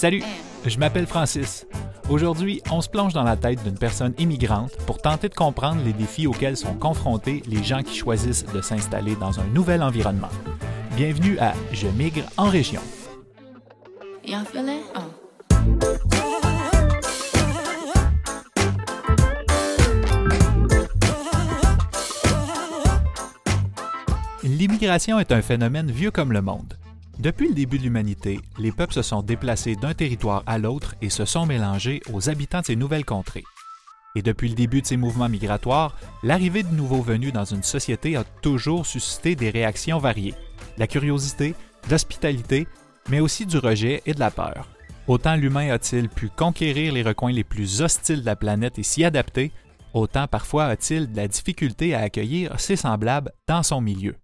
Salut, je m'appelle Francis. Aujourd'hui, on se plonge dans la tête d'une personne immigrante pour tenter de comprendre les défis auxquels sont confrontés les gens qui choisissent de s'installer dans un nouvel environnement. Bienvenue à Je migre en région. L'immigration est un phénomène vieux comme le monde. Depuis le début de l'humanité, les peuples se sont déplacés d'un territoire à l'autre et se sont mélangés aux habitants de ces nouvelles contrées. Et depuis le début de ces mouvements migratoires, l'arrivée de nouveaux venus dans une société a toujours suscité des réactions variées. La curiosité, l'hospitalité, mais aussi du rejet et de la peur. Autant l'humain a-t-il pu conquérir les recoins les plus hostiles de la planète et s'y adapter, autant parfois a-t-il de la difficulté à accueillir ses semblables dans son milieu.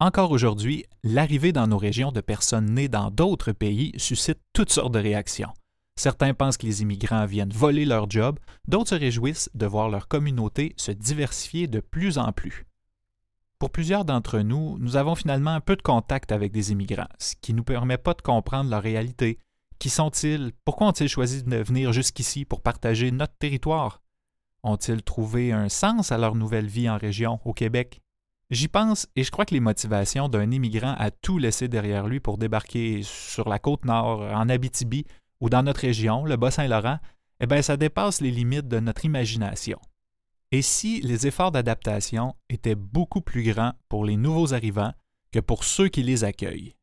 Encore aujourd'hui, l'arrivée dans nos régions de personnes nées dans d'autres pays suscite toutes sortes de réactions. Certains pensent que les immigrants viennent voler leur job, d'autres se réjouissent de voir leur communauté se diversifier de plus en plus. Pour plusieurs d'entre nous, nous avons finalement un peu de contact avec des immigrants, ce qui ne nous permet pas de comprendre leur réalité. Qui sont-ils? Pourquoi ont-ils choisi de venir jusqu'ici pour partager notre territoire? Ont-ils trouvé un sens à leur nouvelle vie en région, au Québec? J'y pense et je crois que les motivations d'un immigrant à tout laisser derrière lui pour débarquer sur la côte nord, en Abitibi ou dans notre région, le Bas-Saint-Laurent, eh bien, ça dépasse les limites de notre imagination. Et si les efforts d'adaptation étaient beaucoup plus grands pour les nouveaux arrivants que pour ceux qui les accueillent?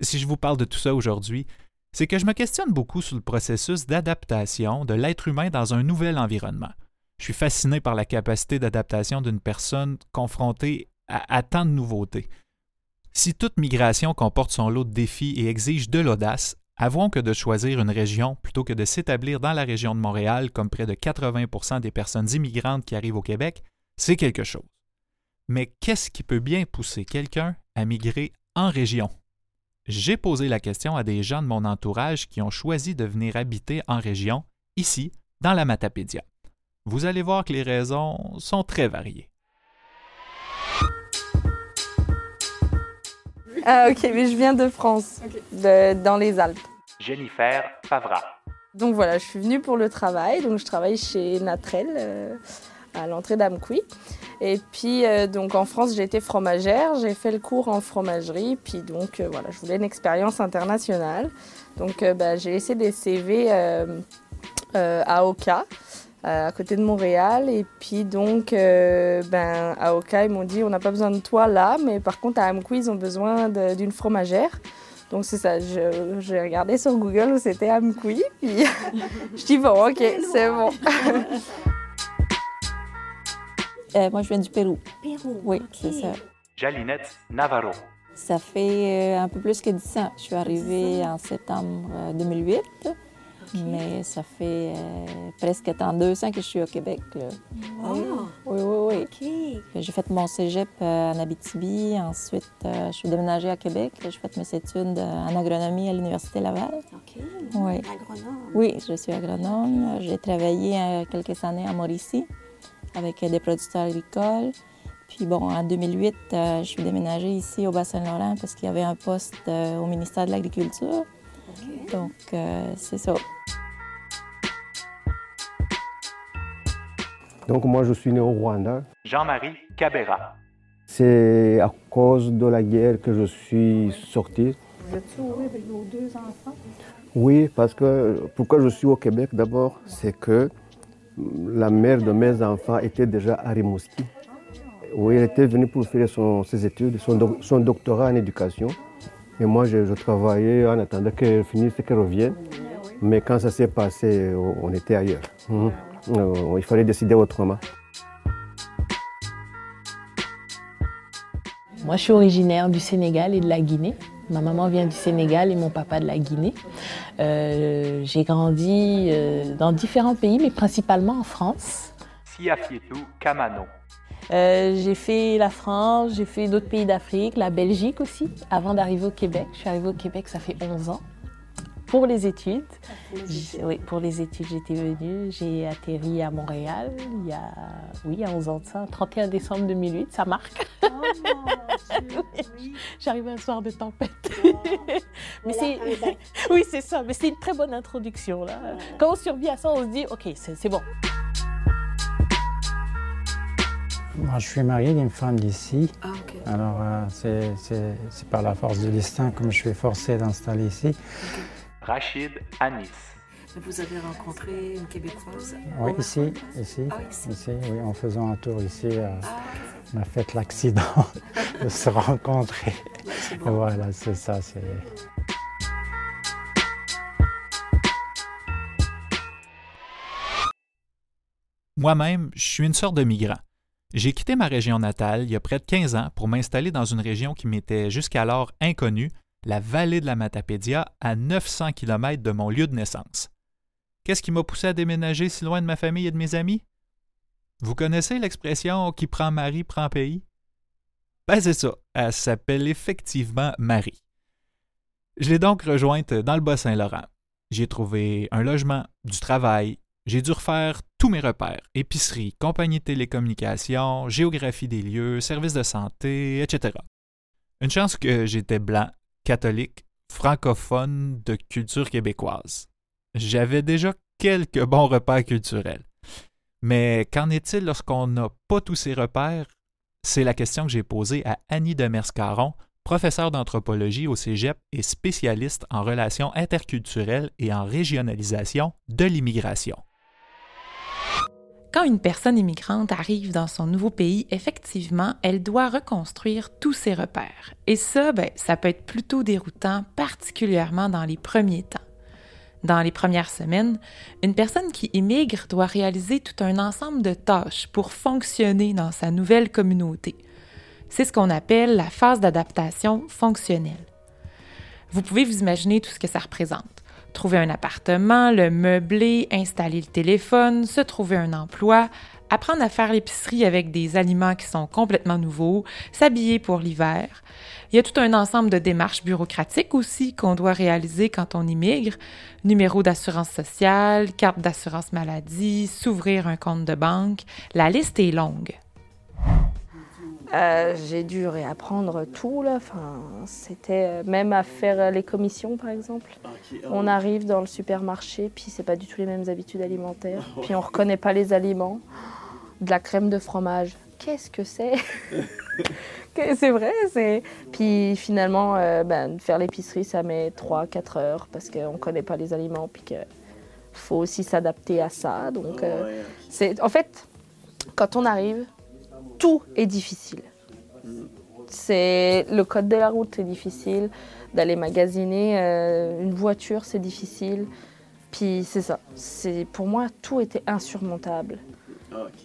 Si je vous parle de tout ça aujourd'hui, c'est que je me questionne beaucoup sur le processus d'adaptation de l'être humain dans un nouvel environnement. Je suis fasciné par la capacité d'adaptation d'une personne confrontée à, tant de nouveautés. Si toute migration comporte son lot de défis et exige de l'audace, avouons que de choisir une région plutôt que de s'établir dans la région de Montréal, comme près de 80% des personnes immigrantes qui arrivent au Québec, c'est quelque chose. Mais qu'est-ce qui peut bien pousser quelqu'un à migrer en région? J'ai posé la question à des gens de mon entourage qui ont choisi de venir habiter en région, ici, dans la Matapédia. Vous allez voir que les raisons sont très variées. Ah ok, mais je viens de France, dans les Alpes. Jennifer Favra. Donc voilà, je suis venue pour le travail. Donc je travaille chez Natrel euh, à l'entrée d'Amqui. Et puis euh, donc en France, j'ai été fromagère, j'ai fait le cours en fromagerie. Puis donc euh, voilà, je voulais une expérience internationale. Donc bah, j'ai laissé des CV à Oka. Euh, à côté de Montréal. Et puis donc, euh, ben, à Oka, ils m'ont dit on n'a pas besoin de toi là, mais par contre à Amqui, ils ont besoin d'une fromagère. Donc c'est ça, j'ai regardé sur Google où c'était Amqui, puis je dis bon, ok, c'est bon. Euh, moi, je viens du Pérou. Pérou. Oui, c'est ça. Jalinette Navarro. Ça fait un peu plus que 10 ans. Je suis arrivée en septembre 2008. Mais ça fait euh, presque tant deux ans que je suis au Québec. Oui, oui, oui. oui. J'ai fait mon cégep euh, en Abitibi. Ensuite, euh, je suis déménagée à Québec. J'ai fait mes études en agronomie à l'Université Laval. OK. Oui. Agronome. Oui, je suis agronome. J'ai travaillé quelques années à Mauricie avec des producteurs agricoles. Puis bon, en 2008, je suis déménagée ici au Bas-Saint-Laurent parce qu'il y avait un poste au ministère de l'Agriculture. Donc, c'est ça. Donc moi, je suis né au Rwanda. Jean-Marie Cabera. C'est à cause de la guerre que je suis sorti. Vous êtes sauvé avec vos deux enfants? Oui, parce que pourquoi je suis au Québec d'abord, c'est que la mère de mes enfants était déjà à Rimouski. Oui, elle était venue pour faire ses études, son, doctorat en éducation. Et moi, je, travaillais en attendant qu'elle finisse et qu'elle revienne. Mais quand ça s'est passé, on était ailleurs. Mhm. Euh, il fallait décider autrement. Moi, je suis originaire du Sénégal et de la Guinée. Ma maman vient du Sénégal et mon papa de la Guinée. Euh, j'ai grandi euh, dans différents pays, mais principalement en France. Siafietou Kamano. j'ai fait la France, j'ai fait d'autres pays d'Afrique, la Belgique aussi, avant d'arriver au Québec. Je suis arrivée au Québec, ça fait 11 ans. Pour les études. Oui, pour les études, j'étais venue. J'ai atterri à Montréal il y a, oui, il y a 11 ans de ça, 31 décembre 2008, ça marque. Oh, J'arrive un soir de tempête. mais c'est, oui, c'est ça, mais c'est une très bonne introduction. Là. Quand on survit à ça, on se dit, OK, c'est bon. Moi, je suis marié d'une femme d'ici. Ah, Alors, euh, c'est par la force du destin que je suis forcé d'installer ici. Rachid Anis. Vous avez rencontré une Québécoise Oui, ici, ici, ah, ici. oui, en faisant un tour ici, euh, ah, on a fait l'accident de se rencontrer. Voilà, c'est ça. C'est... Moi-même, je suis une sorte de migrant. J'ai quitté ma région natale il y a près de 15 ans pour m'installer dans une région qui m'était jusqu'alors inconnue, la vallée de la Matapédia, à 900 km de mon lieu de naissance. Qu'est-ce qui m'a poussé à déménager si loin de ma famille et de mes amis? Vous connaissez l'expression qui prend mari prend pays? Ben c'est ça, elle s'appelle effectivement Marie. Je l'ai donc rejointe dans le Bas-Saint-Laurent. J'ai trouvé un logement, du travail, j'ai dû refaire tous mes repères, épicerie, compagnie de télécommunications, géographie des lieux, services de santé, etc. Une chance que j'étais blanc, catholique, francophone de culture québécoise. J'avais déjà quelques bons repères culturels. Mais qu'en est-il lorsqu'on n'a pas tous ces repères? C'est la question que j'ai posée à Annie Demers-Caron, professeure d'anthropologie au Cégep et spécialiste en relations interculturelles et en régionalisation de l'immigration. Quand une personne immigrante arrive dans son nouveau pays, effectivement, elle doit reconstruire tous ses repères. Et ça, ben, ça peut être plutôt déroutant, particulièrement dans les premiers temps. Dans les premières semaines, une personne qui immigre doit réaliser tout un ensemble de tâches pour fonctionner dans sa nouvelle communauté. C'est ce qu'on appelle la phase d'adaptation fonctionnelle. Vous pouvez vous imaginer tout ce que ça représente trouver un appartement, le meubler, installer le téléphone, se trouver un emploi, apprendre à faire l'épicerie avec des aliments qui sont complètement nouveaux, s'habiller pour l'hiver. Il y a tout un ensemble de démarches bureaucratiques aussi qu'on doit réaliser quand on immigre. Numéro d'assurance sociale, carte d'assurance maladie, s'ouvrir un compte de banque. La liste est longue. Euh, j'ai dû réapprendre tout là. Enfin, c'était euh, même à faire euh, les commissions par exemple. Ah, on arrive dans le supermarché, puis c'est pas du tout les mêmes habitudes alimentaires. Puis on reconnaît pas les aliments. De la crème de fromage, qu'est-ce que c'est? C'est vrai, c'est. Puis finalement, ben, faire l'épicerie, ça met 3-4 heures parce qu'on connaît pas les aliments, puis qu'il faut aussi s'adapter à ça. Donc, c'est en fait quand on arrive tout est difficile. C'est le code de la route, c'est difficile. D'aller magasiner euh, une voiture, c'est difficile. Puis c'est ça. C'est pour moi tout était insurmontable.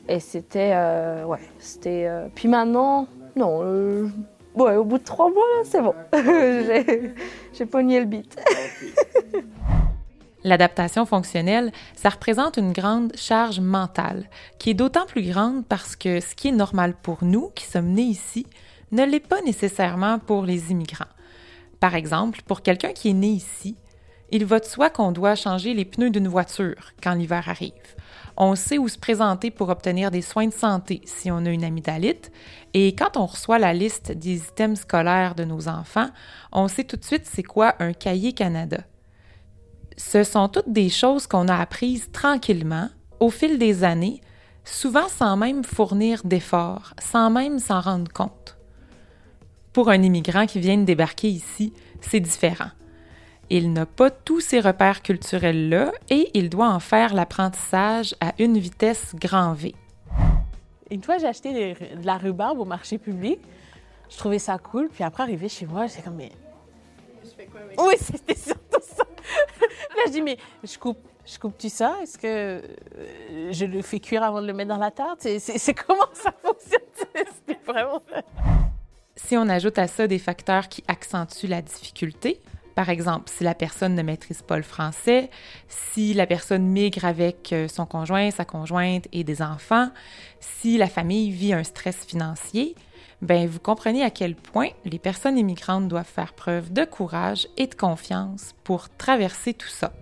Et c'était euh, ouais, c'était. Euh, puis maintenant, non. ouais, au bout de trois mois, c'est bon. J'ai pogné le beat. L'adaptation fonctionnelle, ça représente une grande charge mentale, qui est d'autant plus grande parce que ce qui est normal pour nous qui sommes nés ici ne l'est pas nécessairement pour les immigrants. Par exemple, pour quelqu'un qui est né ici, il va de soi qu'on doit changer les pneus d'une voiture quand l'hiver arrive. On sait où se présenter pour obtenir des soins de santé si on a une amygdalite. Et quand on reçoit la liste des items scolaires de nos enfants, on sait tout de suite c'est quoi un cahier Canada ce sont toutes des choses qu'on a apprises tranquillement au fil des années, souvent sans même fournir d'efforts, sans même s'en rendre compte. Pour un immigrant qui vient de débarquer ici, c'est différent. Il n'a pas tous ces repères culturels-là et il doit en faire l'apprentissage à une vitesse grand V. Une fois, j'ai acheté de la rhubarbe au marché public. Je trouvais ça cool. Puis après, arrivé chez moi, j'étais comme, mais. Je fais quoi avec Oui, c'était ça. Là, je dis, mais je coupe, je coupe-tu ça? Est-ce que euh, je le fais cuire avant de le mettre dans la tarte? C'est comment ça fonctionne? C'était vraiment... Si on ajoute à ça des facteurs qui accentuent la difficulté, par exemple, si la personne ne maîtrise pas le français, si la personne migre avec euh, son conjoint, sa conjointe et des enfants, si la famille vit un stress financier, ben vous comprenez à quel point les personnes immigrantes doivent faire preuve de courage et de confiance pour traverser tout ça.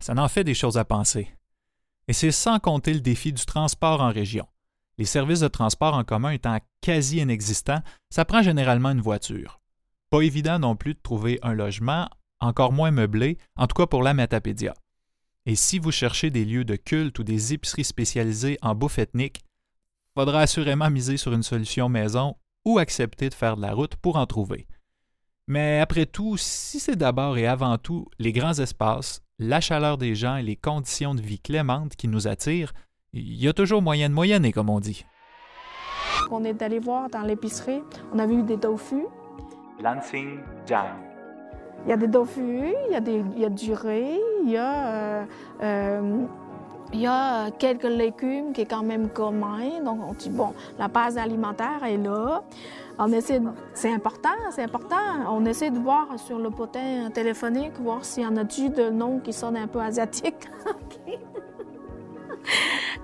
Ça en fait des choses à penser. Et c'est sans compter le défi du transport en région. Les services de transport en commun étant quasi inexistants, ça prend généralement une voiture. Pas évident non plus de trouver un logement, encore moins meublé, en tout cas pour la Metapédia. Et si vous cherchez des lieux de culte ou des épiceries spécialisées en bouffe ethnique, faudra assurément miser sur une solution maison ou accepter de faire de la route pour en trouver. Mais après tout, si c'est d'abord et avant tout les grands espaces, la chaleur des gens et les conditions de vie clémentes qui nous attirent, il y a toujours moyen de moyenner, comme on dit. On est allé voir dans l'épicerie, on a vu des tofu. Lansing Jam. Il y a des tofu, il y a, des, il y a du riz, il y a, euh, euh, il y a quelques légumes qui est quand même commun. Donc on dit, bon, la base alimentaire est là. On essaie, c'est important, c'est important. On essaie de voir sur le potin téléphonique, voir s'il y en a-tu de noms qui sonnent un peu asiatiques.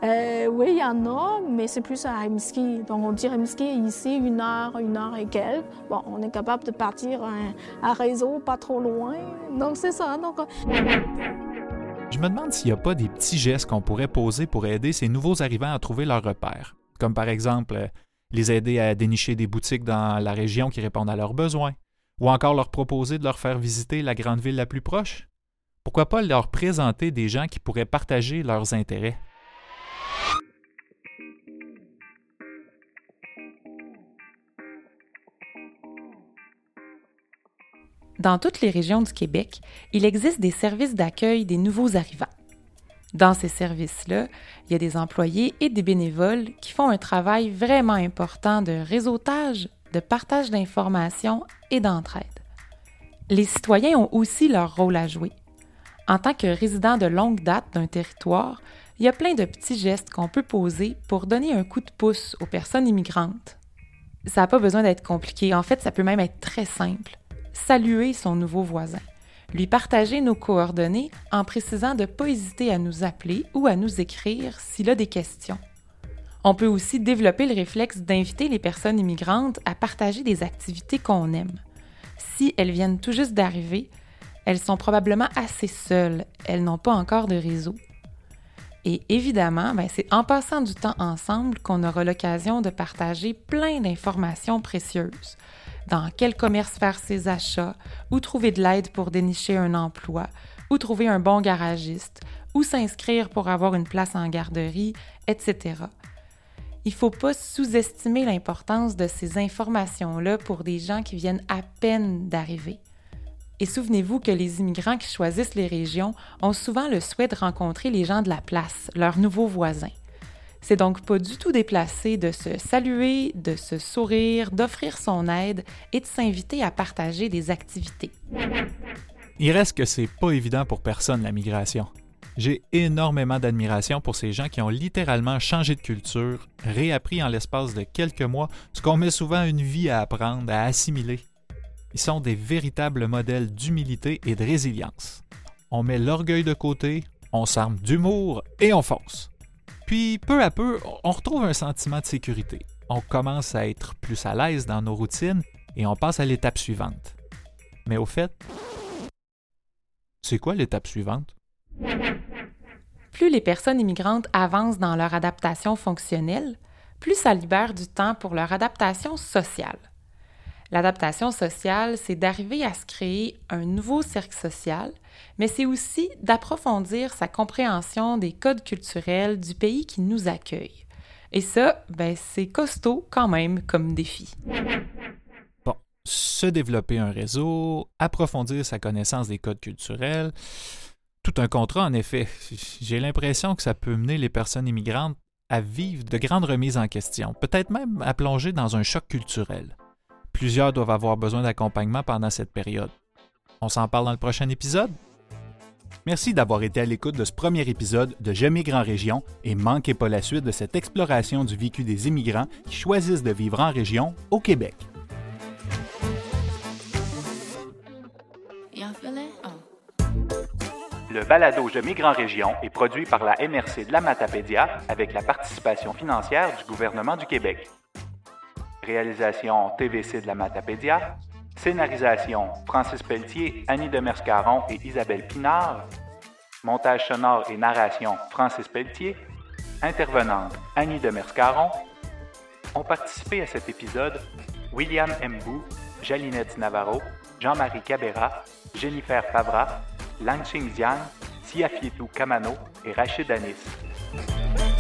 Euh, oui, il y en a, mais c'est plus à Rimsky. Donc, on dit est ici une heure, une heure et quelques. Bon, on est capable de partir un, un réseau pas trop loin. Donc, c'est ça. Donc, Je me demande s'il n'y a pas des petits gestes qu'on pourrait poser pour aider ces nouveaux arrivants à trouver leur repère. Comme par exemple, euh, les aider à dénicher des boutiques dans la région qui répondent à leurs besoins. Ou encore leur proposer de leur faire visiter la grande ville la plus proche. Pourquoi pas leur présenter des gens qui pourraient partager leurs intérêts? Dans toutes les régions du Québec, il existe des services d'accueil des nouveaux arrivants. Dans ces services-là, il y a des employés et des bénévoles qui font un travail vraiment important de réseautage, de partage d'informations et d'entraide. Les citoyens ont aussi leur rôle à jouer. En tant que résident de longue date d'un territoire, il y a plein de petits gestes qu'on peut poser pour donner un coup de pouce aux personnes immigrantes. Ça n'a pas besoin d'être compliqué, en fait, ça peut même être très simple saluer son nouveau voisin, lui partager nos coordonnées en précisant de ne pas hésiter à nous appeler ou à nous écrire s'il a des questions. On peut aussi développer le réflexe d'inviter les personnes immigrantes à partager des activités qu'on aime. Si elles viennent tout juste d'arriver, elles sont probablement assez seules, elles n'ont pas encore de réseau. Et évidemment, ben, c'est en passant du temps ensemble qu'on aura l'occasion de partager plein d'informations précieuses dans quel commerce faire ses achats, où trouver de l'aide pour dénicher un emploi, où trouver un bon garagiste, où s'inscrire pour avoir une place en garderie, etc. Il ne faut pas sous-estimer l'importance de ces informations-là pour des gens qui viennent à peine d'arriver. Et souvenez-vous que les immigrants qui choisissent les régions ont souvent le souhait de rencontrer les gens de la place, leurs nouveaux voisins. C'est donc pas du tout déplacé de se saluer, de se sourire, d'offrir son aide et de s'inviter à partager des activités. Il reste que c'est pas évident pour personne la migration. J'ai énormément d'admiration pour ces gens qui ont littéralement changé de culture, réappris en l'espace de quelques mois ce qu'on met souvent une vie à apprendre, à assimiler. Ils sont des véritables modèles d'humilité et de résilience. On met l'orgueil de côté, on s'arme d'humour et on fonce. Puis, peu à peu, on retrouve un sentiment de sécurité. On commence à être plus à l'aise dans nos routines et on passe à l'étape suivante. Mais au fait, c'est quoi l'étape suivante? Plus les personnes immigrantes avancent dans leur adaptation fonctionnelle, plus ça libère du temps pour leur adaptation sociale. L'adaptation sociale, c'est d'arriver à se créer un nouveau cercle social, mais c'est aussi d'approfondir sa compréhension des codes culturels du pays qui nous accueille. Et ça, ben, c'est costaud quand même comme défi. Bon, se développer un réseau, approfondir sa connaissance des codes culturels, tout un contrat en effet. J'ai l'impression que ça peut mener les personnes immigrantes à vivre de grandes remises en question, peut-être même à plonger dans un choc culturel. Plusieurs doivent avoir besoin d'accompagnement pendant cette période. On s'en parle dans le prochain épisode? Merci d'avoir été à l'écoute de ce premier épisode de Je migre en région et manquez pas la suite de cette exploration du vécu des immigrants qui choisissent de vivre en région au Québec. Le balado Je migre en région est produit par la MRC de la Matapédia avec la participation financière du gouvernement du Québec. Réalisation TVC de la Matapédia. Scénarisation Francis Pelletier, Annie Demers-Caron et Isabelle Pinard. Montage sonore et narration Francis Pelletier. Intervenante Annie Demers-Caron. Ont participé à cet épisode William Mbou, Jalinette Navarro, Jean-Marie Cabera, Jennifer Favra, Langching Jiang, Siafietou Kamano et Rachid Anis.